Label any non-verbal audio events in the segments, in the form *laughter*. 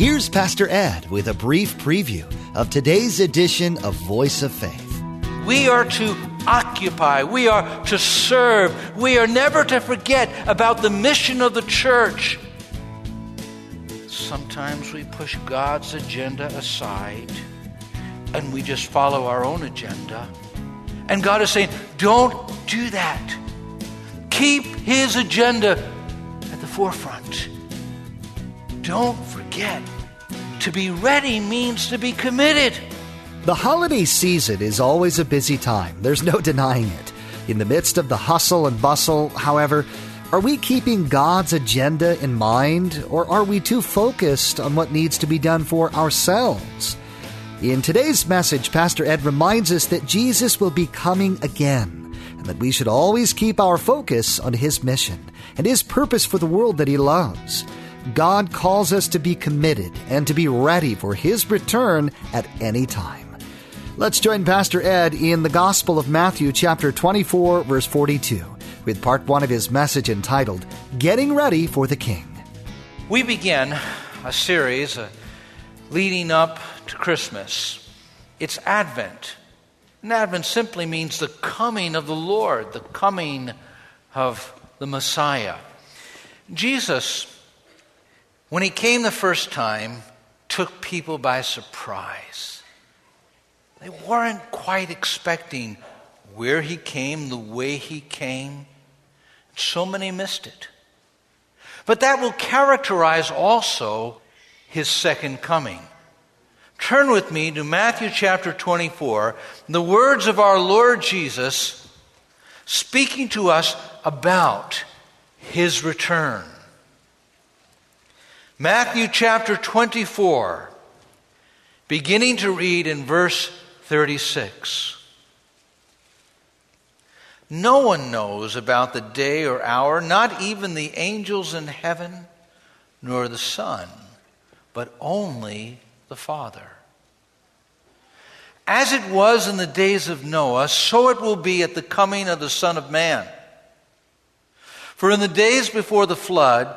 Here's Pastor Ed with a brief preview of today's edition of Voice of Faith. We are to occupy, we are to serve, we are never to forget about the mission of the church. Sometimes we push God's agenda aside and we just follow our own agenda. And God is saying, don't do that. Keep His agenda at the forefront. Don't forget. To be ready means to be committed. The holiday season is always a busy time. There's no denying it. In the midst of the hustle and bustle, however, are we keeping God's agenda in mind, or are we too focused on what needs to be done for ourselves? In today's message, Pastor Ed reminds us that Jesus will be coming again, and that we should always keep our focus on His mission and His purpose for the world that He loves. God calls us to be committed and to be ready for His return at any time. Let's join Pastor Ed in the Gospel of Matthew, chapter 24, verse 42, with part one of his message entitled, Getting Ready for the King. We begin a series uh, leading up to Christmas. It's Advent. And Advent simply means the coming of the Lord, the coming of the Messiah. Jesus when he came the first time, took people by surprise. They weren't quite expecting where he came, the way he came. So many missed it. But that will characterize also his second coming. Turn with me to Matthew chapter 24, the words of our Lord Jesus speaking to us about his return. Matthew chapter 24, beginning to read in verse 36. No one knows about the day or hour, not even the angels in heaven, nor the Son, but only the Father. As it was in the days of Noah, so it will be at the coming of the Son of Man. For in the days before the flood,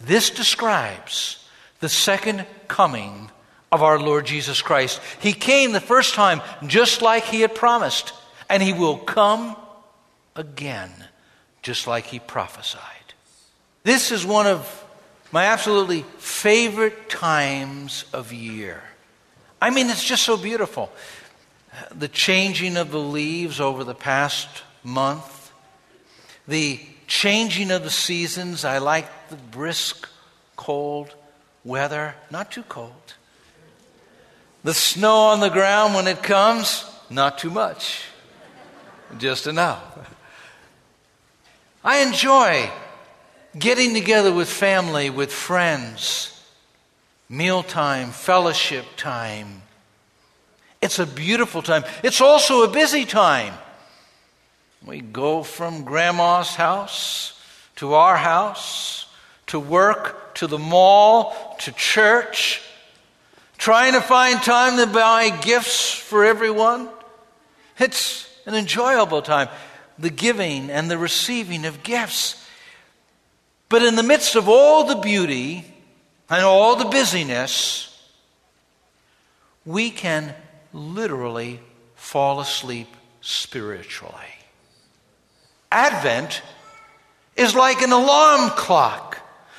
This describes the second coming of our Lord Jesus Christ. He came the first time just like he had promised, and he will come again just like he prophesied. This is one of my absolutely favorite times of year. I mean, it's just so beautiful. The changing of the leaves over the past month, the changing of the seasons. I like the brisk, cold weather, not too cold. The snow on the ground when it comes, not too much, just enough. I enjoy getting together with family, with friends, mealtime, fellowship time. It's a beautiful time. It's also a busy time. We go from grandma's house to our house, to work, to the mall, to church, trying to find time to buy gifts for everyone. It's an enjoyable time, the giving and the receiving of gifts. But in the midst of all the beauty and all the busyness, we can literally fall asleep spiritually. Advent is like an alarm clock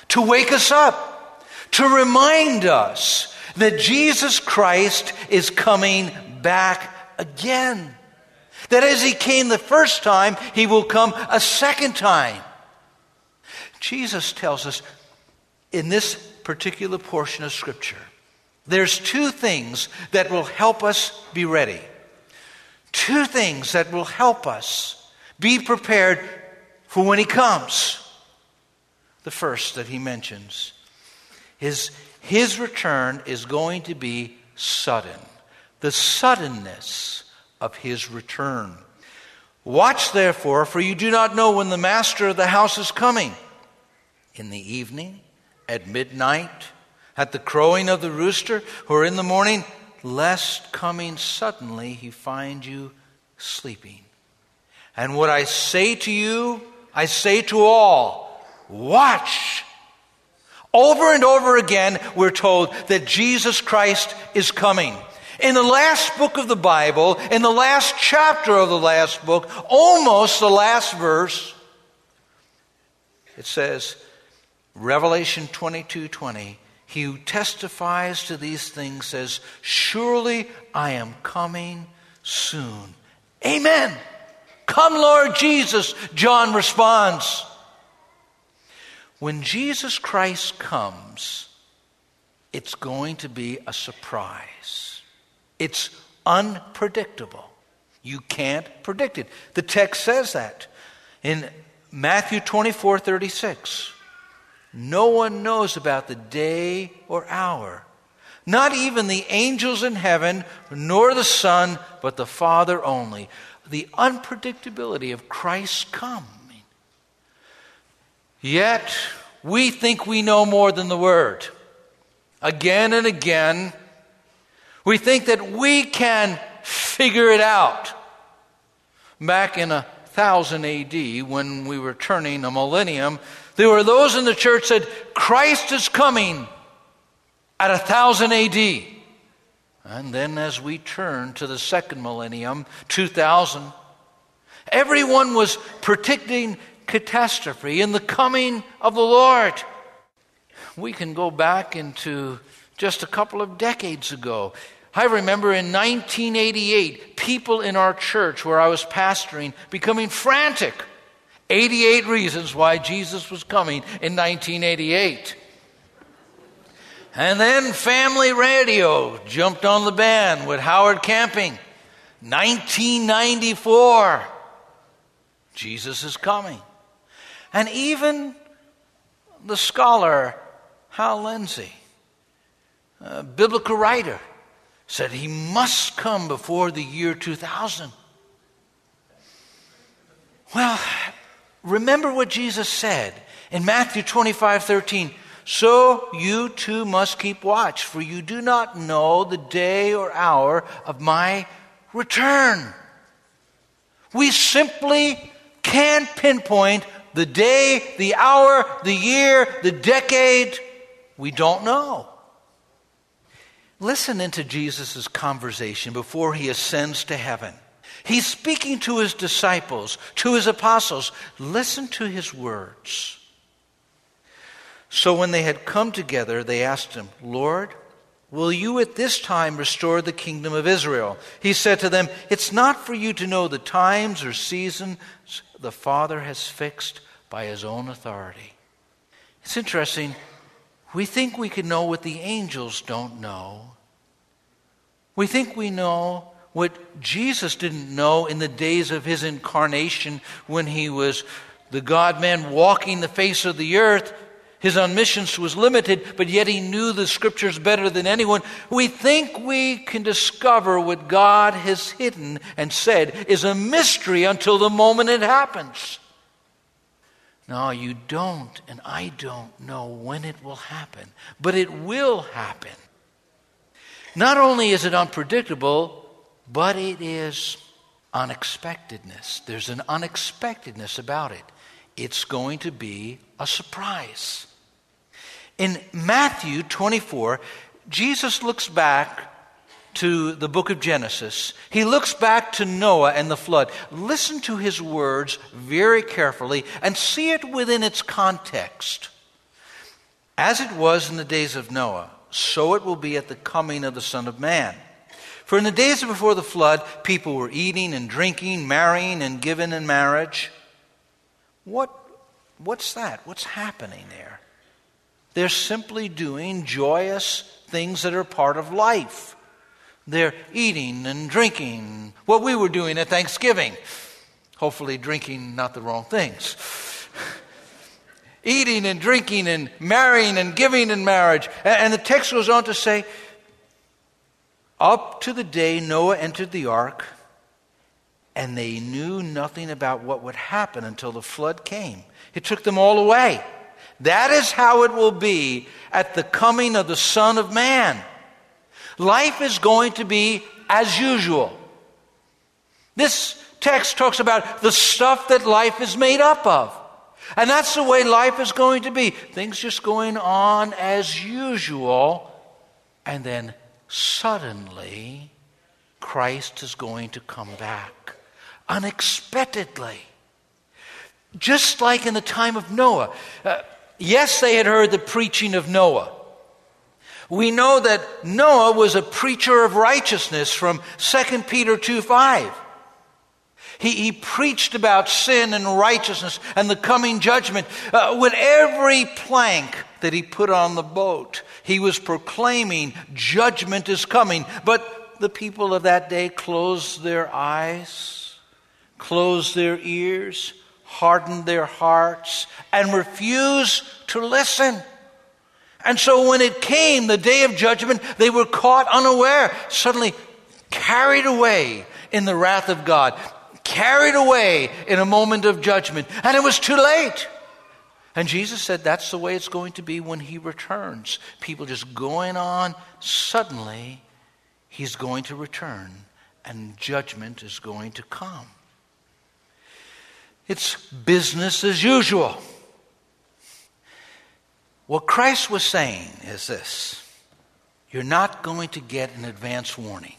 to wake us up, to remind us that Jesus Christ is coming back again. That as he came the first time, he will come a second time. Jesus tells us in this particular portion of Scripture, there's two things that will help us be ready. Two things that will help us be prepared for when he comes. The first that he mentions is his return is going to be sudden. The suddenness of his return. Watch therefore, for you do not know when the master of the house is coming. In the evening, at midnight, at the crowing of the rooster, or in the morning, lest coming suddenly he find you sleeping. And what I say to you, I say to all watch. Over and over again, we're told that Jesus Christ is coming. In the last book of the Bible, in the last chapter of the last book, almost the last verse, it says, Revelation 22 20, he who testifies to these things says, Surely I am coming soon. Amen. Come, Lord Jesus, John responds. When Jesus Christ comes, it's going to be a surprise. It's unpredictable. You can't predict it. The text says that in Matthew 24 36. No one knows about the day or hour, not even the angels in heaven, nor the Son, but the Father only the unpredictability of Christ's coming. Yet, we think we know more than the Word. Again and again, we think that we can figure it out. Back in 1000 AD, when we were turning a millennium, there were those in the church that said, Christ is coming at 1000 AD. And then as we turn to the second millennium, 2000, everyone was predicting catastrophe in the coming of the Lord. We can go back into just a couple of decades ago. I remember in 1988, people in our church where I was pastoring becoming frantic. 88 reasons why Jesus was coming in 1988. And then family radio jumped on the band with Harold Camping. 1994. Jesus is coming. And even the scholar Hal Lindsey, a biblical writer, said he must come before the year 2000. Well, remember what Jesus said in Matthew 25 13. So you too must keep watch, for you do not know the day or hour of my return. We simply can't pinpoint the day, the hour, the year, the decade. We don't know. Listen into Jesus' conversation before he ascends to heaven. He's speaking to his disciples, to his apostles. Listen to his words. So when they had come together, they asked him, Lord, will you at this time restore the kingdom of Israel? He said to them, It's not for you to know the times or seasons the Father has fixed by his own authority. It's interesting. We think we can know what the angels don't know. We think we know what Jesus didn't know in the days of his incarnation when he was the God man walking the face of the earth. His omniscience was limited, but yet he knew the scriptures better than anyone. We think we can discover what God has hidden and said is a mystery until the moment it happens. No, you don't, and I don't know when it will happen, but it will happen. Not only is it unpredictable, but it is unexpectedness. There's an unexpectedness about it. It's going to be a surprise. In Matthew 24, Jesus looks back to the book of Genesis. He looks back to Noah and the flood. Listen to his words very carefully and see it within its context. As it was in the days of Noah, so it will be at the coming of the Son of Man. For in the days before the flood, people were eating and drinking, marrying and giving in marriage. What, what's that? What's happening there? They're simply doing joyous things that are part of life. They're eating and drinking, what we were doing at Thanksgiving. Hopefully, drinking not the wrong things. eating and drinking and marrying and giving in marriage. And the text goes on to say, up to the day Noah entered the ark, and they knew nothing about what would happen until the flood came. It took them all away. That is how it will be at the coming of the Son of Man. Life is going to be as usual. This text talks about the stuff that life is made up of. And that's the way life is going to be. Things just going on as usual. And then suddenly, Christ is going to come back unexpectedly. Just like in the time of Noah. Uh, yes, they had heard the preaching of Noah. We know that Noah was a preacher of righteousness from 2 Peter 2 5. He, he preached about sin and righteousness and the coming judgment. Uh, with every plank that he put on the boat, he was proclaiming judgment is coming. But the people of that day closed their eyes, closed their ears, hardened their hearts, and refused to listen. And so when it came, the day of judgment, they were caught unaware, suddenly carried away in the wrath of God, carried away in a moment of judgment, and it was too late. And Jesus said that's the way it's going to be when he returns. People just going on, suddenly he's going to return, and judgment is going to come. It's business as usual. What Christ was saying is this you're not going to get an advance warning.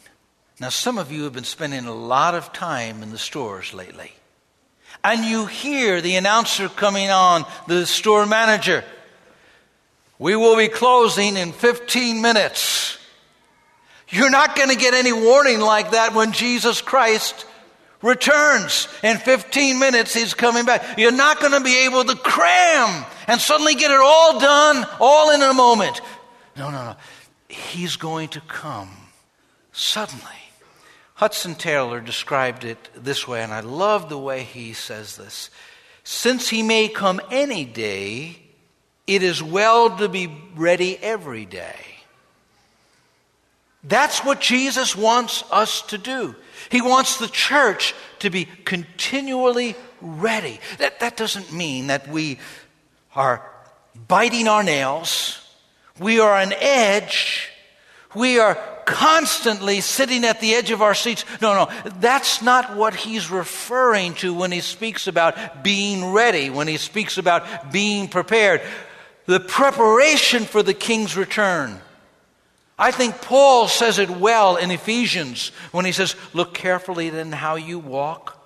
Now, some of you have been spending a lot of time in the stores lately. And you hear the announcer coming on, the store manager. We will be closing in 15 minutes. You're not going to get any warning like that when Jesus Christ returns. In 15 minutes, he's coming back. You're not going to be able to cram and suddenly get it all done, all in a moment. No, no, no. He's going to come suddenly. Hudson Taylor described it this way, and I love the way he says this. Since he may come any day, it is well to be ready every day. That's what Jesus wants us to do. He wants the church to be continually ready. That, that doesn't mean that we are biting our nails, we are on edge, we are constantly sitting at the edge of our seats. No, no, that's not what he's referring to when he speaks about being ready, when he speaks about being prepared. The preparation for the king's return. I think Paul says it well in Ephesians when he says, Look carefully then how you walk,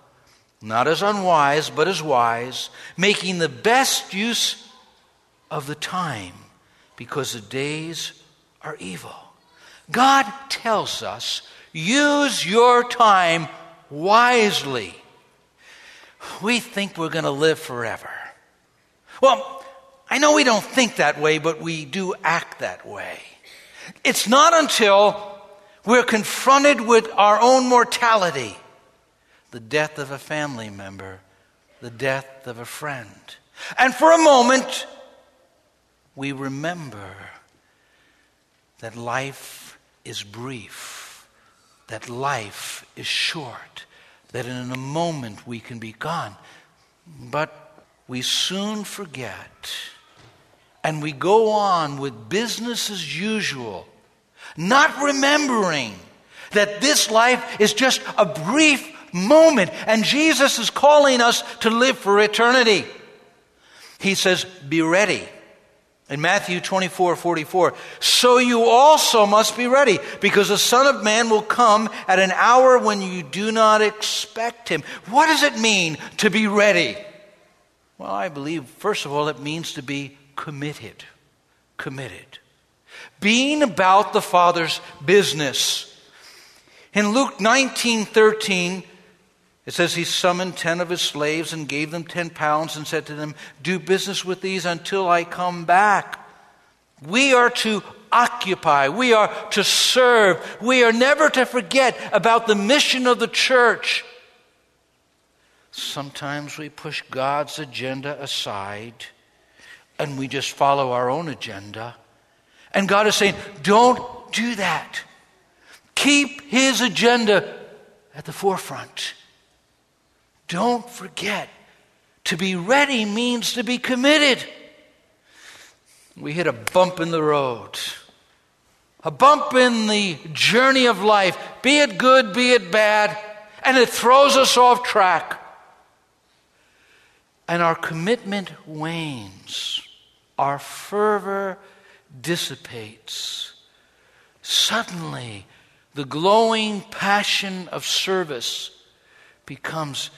not as unwise, but as wise, making the best use of the time, because the days are evil. God tells us, use your time wisely. We think we're going to live forever. Well, I know we don't think that way, but we do act that way. It's not until we're confronted with our own mortality, the death of a family member, the death of a friend. And for a moment, we remember that life is brief, that life is short, that in a moment we can be gone. But we soon forget and we go on with business as usual, not remembering that this life is just a brief moment and Jesus is calling us to live for eternity. He says, Be ready. In Matthew 24 44, so you also must be ready, because the Son of Man will come at an hour when you do not expect him. What does it mean to be ready? Well, I believe, first of all, it means to be committed. Committed. being about the Father's business. In Luke 19 13, it says he summoned ten of his slaves and gave them ten pounds and said to them, Do business with these until I come back. We are to occupy, we are to serve, we are never to forget about the mission of the church. Sometimes we push God's agenda aside and we just follow our own agenda. And God is saying, don't do that. Keep His agenda at the forefront. Don't forget. To be ready means to be committed. We hit a bump in the road, a bump in the journey of life, be it good, be it bad, and it throws us off track. And our commitment wanes, our fervor dissipates. Suddenly, the glowing passion of service becomes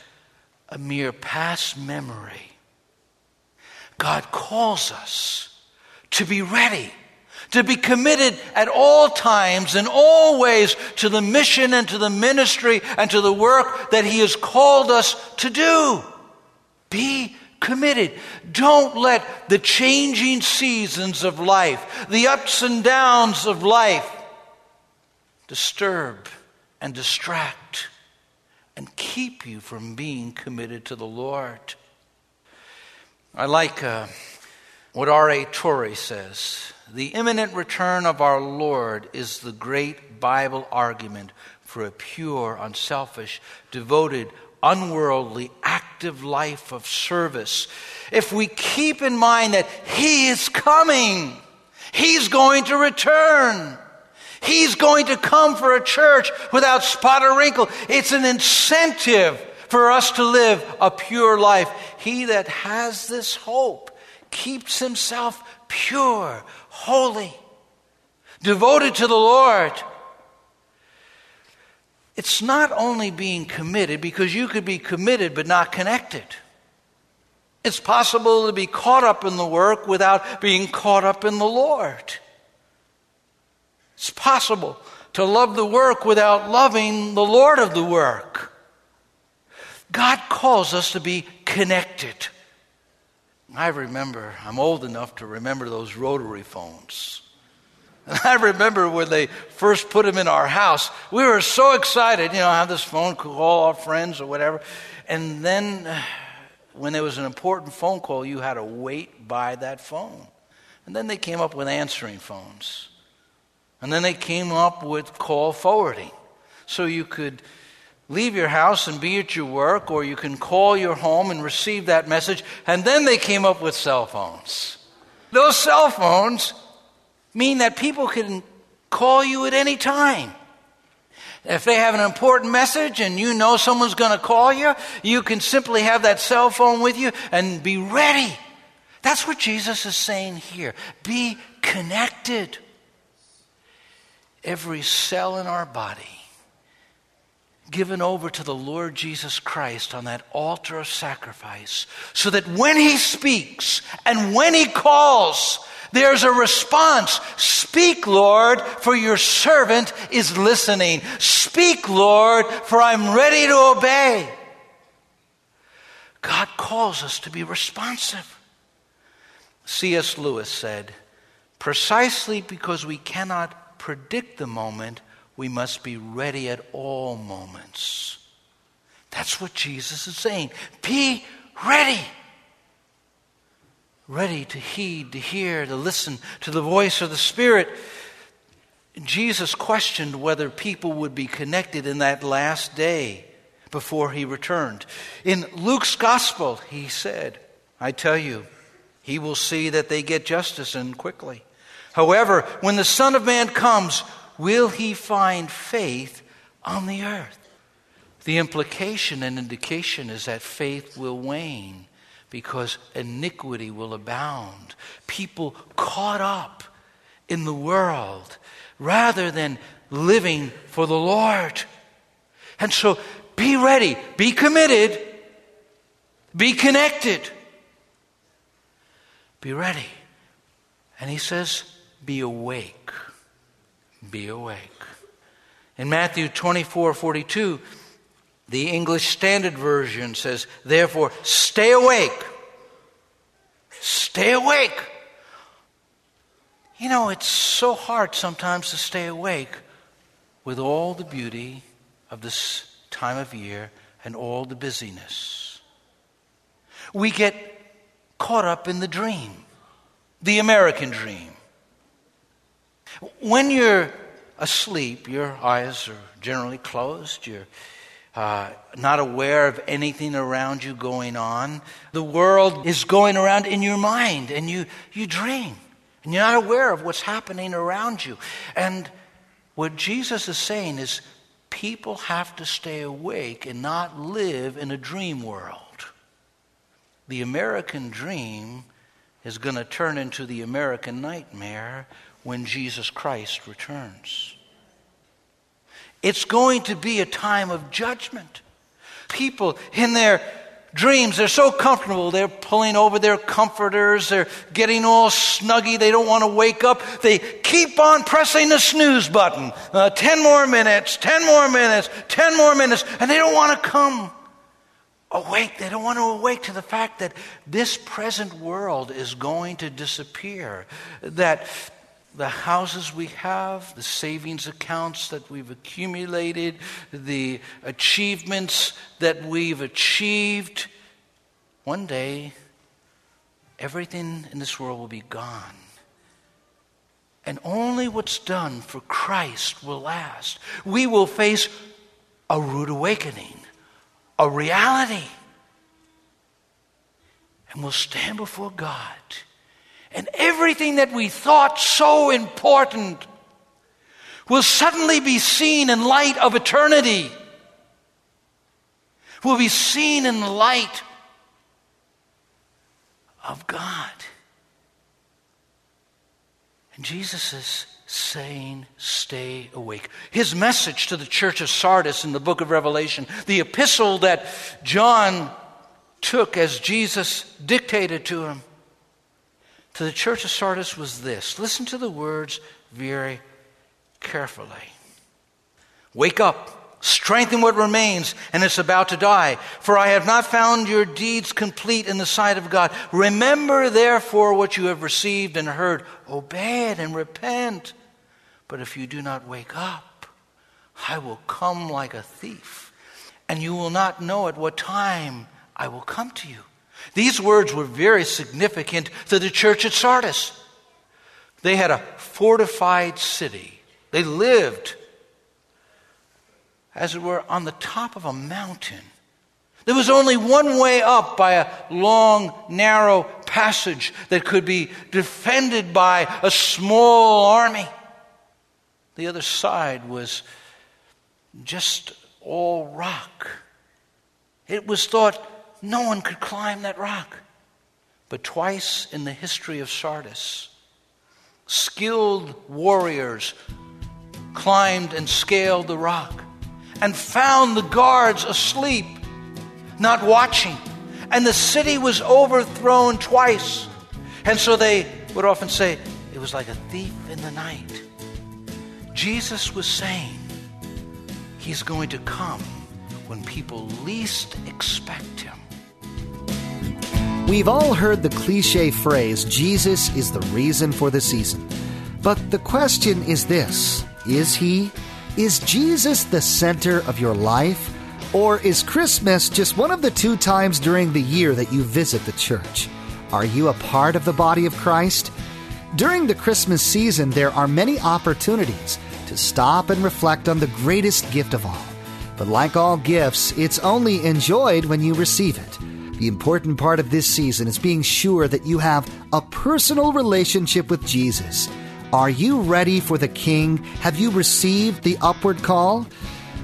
a mere past memory. God calls us to be ready, to be committed at all times and all ways to the mission and to the ministry and to the work that He has called us to do. Be committed. Don't let the changing seasons of life, the ups and downs of life, disturb and distract and keep you from being committed to the Lord. I like uh, what R.A. Torrey says. The imminent return of our Lord is the great Bible argument for a pure, unselfish, devoted, unworldly, active life of service. If we keep in mind that He is coming, He's going to return. He's going to come for a church without spot or wrinkle. It's an incentive for us to live a pure life. He that has this hope keeps himself pure, holy, devoted to the Lord. It's not only being committed, because you could be committed but not connected. It's possible to be caught up in the work without being caught up in the Lord. It's possible to love the work without loving the Lord of the work. God calls us to be connected. I remember, I'm old enough to remember those rotary phones. *laughs* I remember when they first put them in our house, we were so excited, you know, have this phone, call our friends or whatever. And then *sighs* when there was an important phone call, you had to wait by that phone. And then they came up with answering phones. And then they came up with call forwarding. So you could leave your house and be at your work, or you can call your home and receive that message. And then they came up with cell phones. Those cell phones mean that people can call you at any time. If they have an important message and you know someone's going to call you, you can simply have that cell phone with you and be ready. That's what Jesus is saying here. Be connected every cell in our body given over to the Lord Jesus Christ on that altar of sacrifice, so that when He speaks and when He calls, there's a response. Speak, Lord, for your servant is listening. Speak, Lord, for I'm ready to obey. God calls us to be responsive. C.S. Lewis said, precisely because we cannot predict the moment, we must be ready at all moments. That's what Jesus is saying. Be ready. Ready to heed, to hear, to listen to the voice of the Spirit. Jesus questioned whether people would be connected in that last day before he returned. In Luke's gospel, he said, I tell you, he will see that they get justice and quickly. However, when the Son of Man comes, will he find faith on the earth? The implication and indication is that faith will wane because iniquity will abound. People caught up in the world rather than living for the Lord. And so be ready, be committed, be connected, be ready. And he says, be awake. Be awake. In Matthew 24 42, the English Standard Version says, Therefore, stay awake. Stay awake. You know, it's so hard sometimes to stay awake with all the beauty of this time of year and all the busyness. We get caught up in the dream, the American dream. When you're asleep, your eyes are generally closed, you're uh, not aware of anything around you going on. The world is going around in your mind, and you, you dream, and you're not aware of what's happening around you. And what Jesus is saying is people have to stay awake and not live in a dream world. The American dream is going to turn into the American nightmare when Jesus Christ returns. It's going to be a time of judgment. People in their dreams, they're so comfortable. They're pulling over their comforters. They're getting all snuggy. They don't want to wake up. They keep on pressing the snooze button. Uh, 10 more minutes, 10 more minutes, 10 more minutes. And they don't want to come awake. They don't want to awake to the fact that this present world is going to disappear. That the houses we have, the savings accounts that we've accumulated, the achievements that we've achieved. One day, everything in this world will be gone. And only what's done for Christ will last. We will face a rude awakening, a reality. And we'll stand before God and everything that we thought so important will suddenly be seen in light of eternity, will be seen in light of God. And Jesus is saying, Stay awake. His message to the church of Sardis in the book of Revelation, the epistle that John took as Jesus dictated to him to the church of Sardis was this listen to the words very carefully. Wake up, strengthen what remains, and it's about to die. For I have not found your deeds complete in the sight of God. Remember, therefore, what you have received and heard. Obey it and repent. But if you do not wake up, I will come like a thief, and you will not know at what time I will come to you. These words were very significant to the church at Sardis. They had a fortified city. They lived, as it were, on the top of a mountain. There was only one way up by a long, narrow passage that could be defended by a small army. The other side was just all rock. It was thought no one could climb that rock. But twice in the history of Sardis, skilled warriors climbed and scaled the rock and found the guards asleep, not watching. And the city was overthrown twice. And so they would often say, it was like a thief in the night. Jesus was saying, He's going to come when people least expect Him. We've all heard the cliche phrase, Jesus is the reason for the season. But the question is this Is he? Is Jesus the center of your life? Or is Christmas just one of the two times during the year that you visit the church? Are you a part of the body of Christ? During the Christmas season, there are many opportunities to stop and reflect on the greatest gift of all. But like all gifts, it's only enjoyed when you receive it. The important part of this season is being sure that you have a personal relationship with Jesus. Are you ready for the King? Have you received the upward call?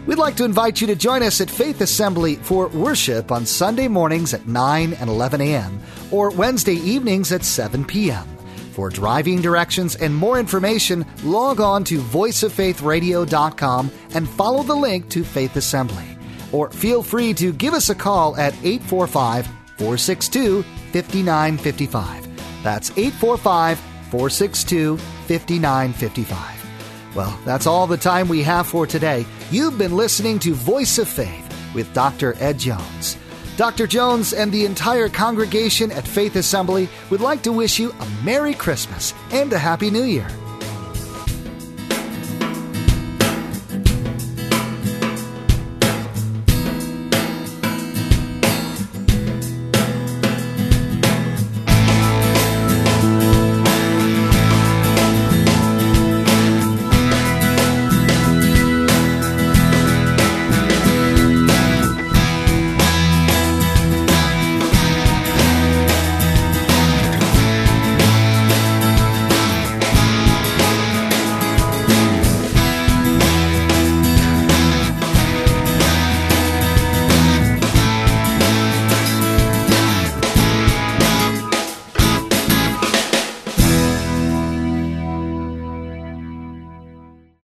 We'd like to invite you to join us at Faith Assembly for worship on Sunday mornings at 9 and 11 a.m. or Wednesday evenings at 7 p.m. For driving directions and more information, log on to voiceoffaithradio.com and follow the link to Faith Assembly or feel free to give us a call at 845 462 5955. That's 845 462 5955. Well, that's all the time we have for today. You've been listening to Voice of Faith with Dr. Ed Jones. Dr. Jones and the entire congregation at Faith Assembly would like to wish you a Merry Christmas and a Happy New Year.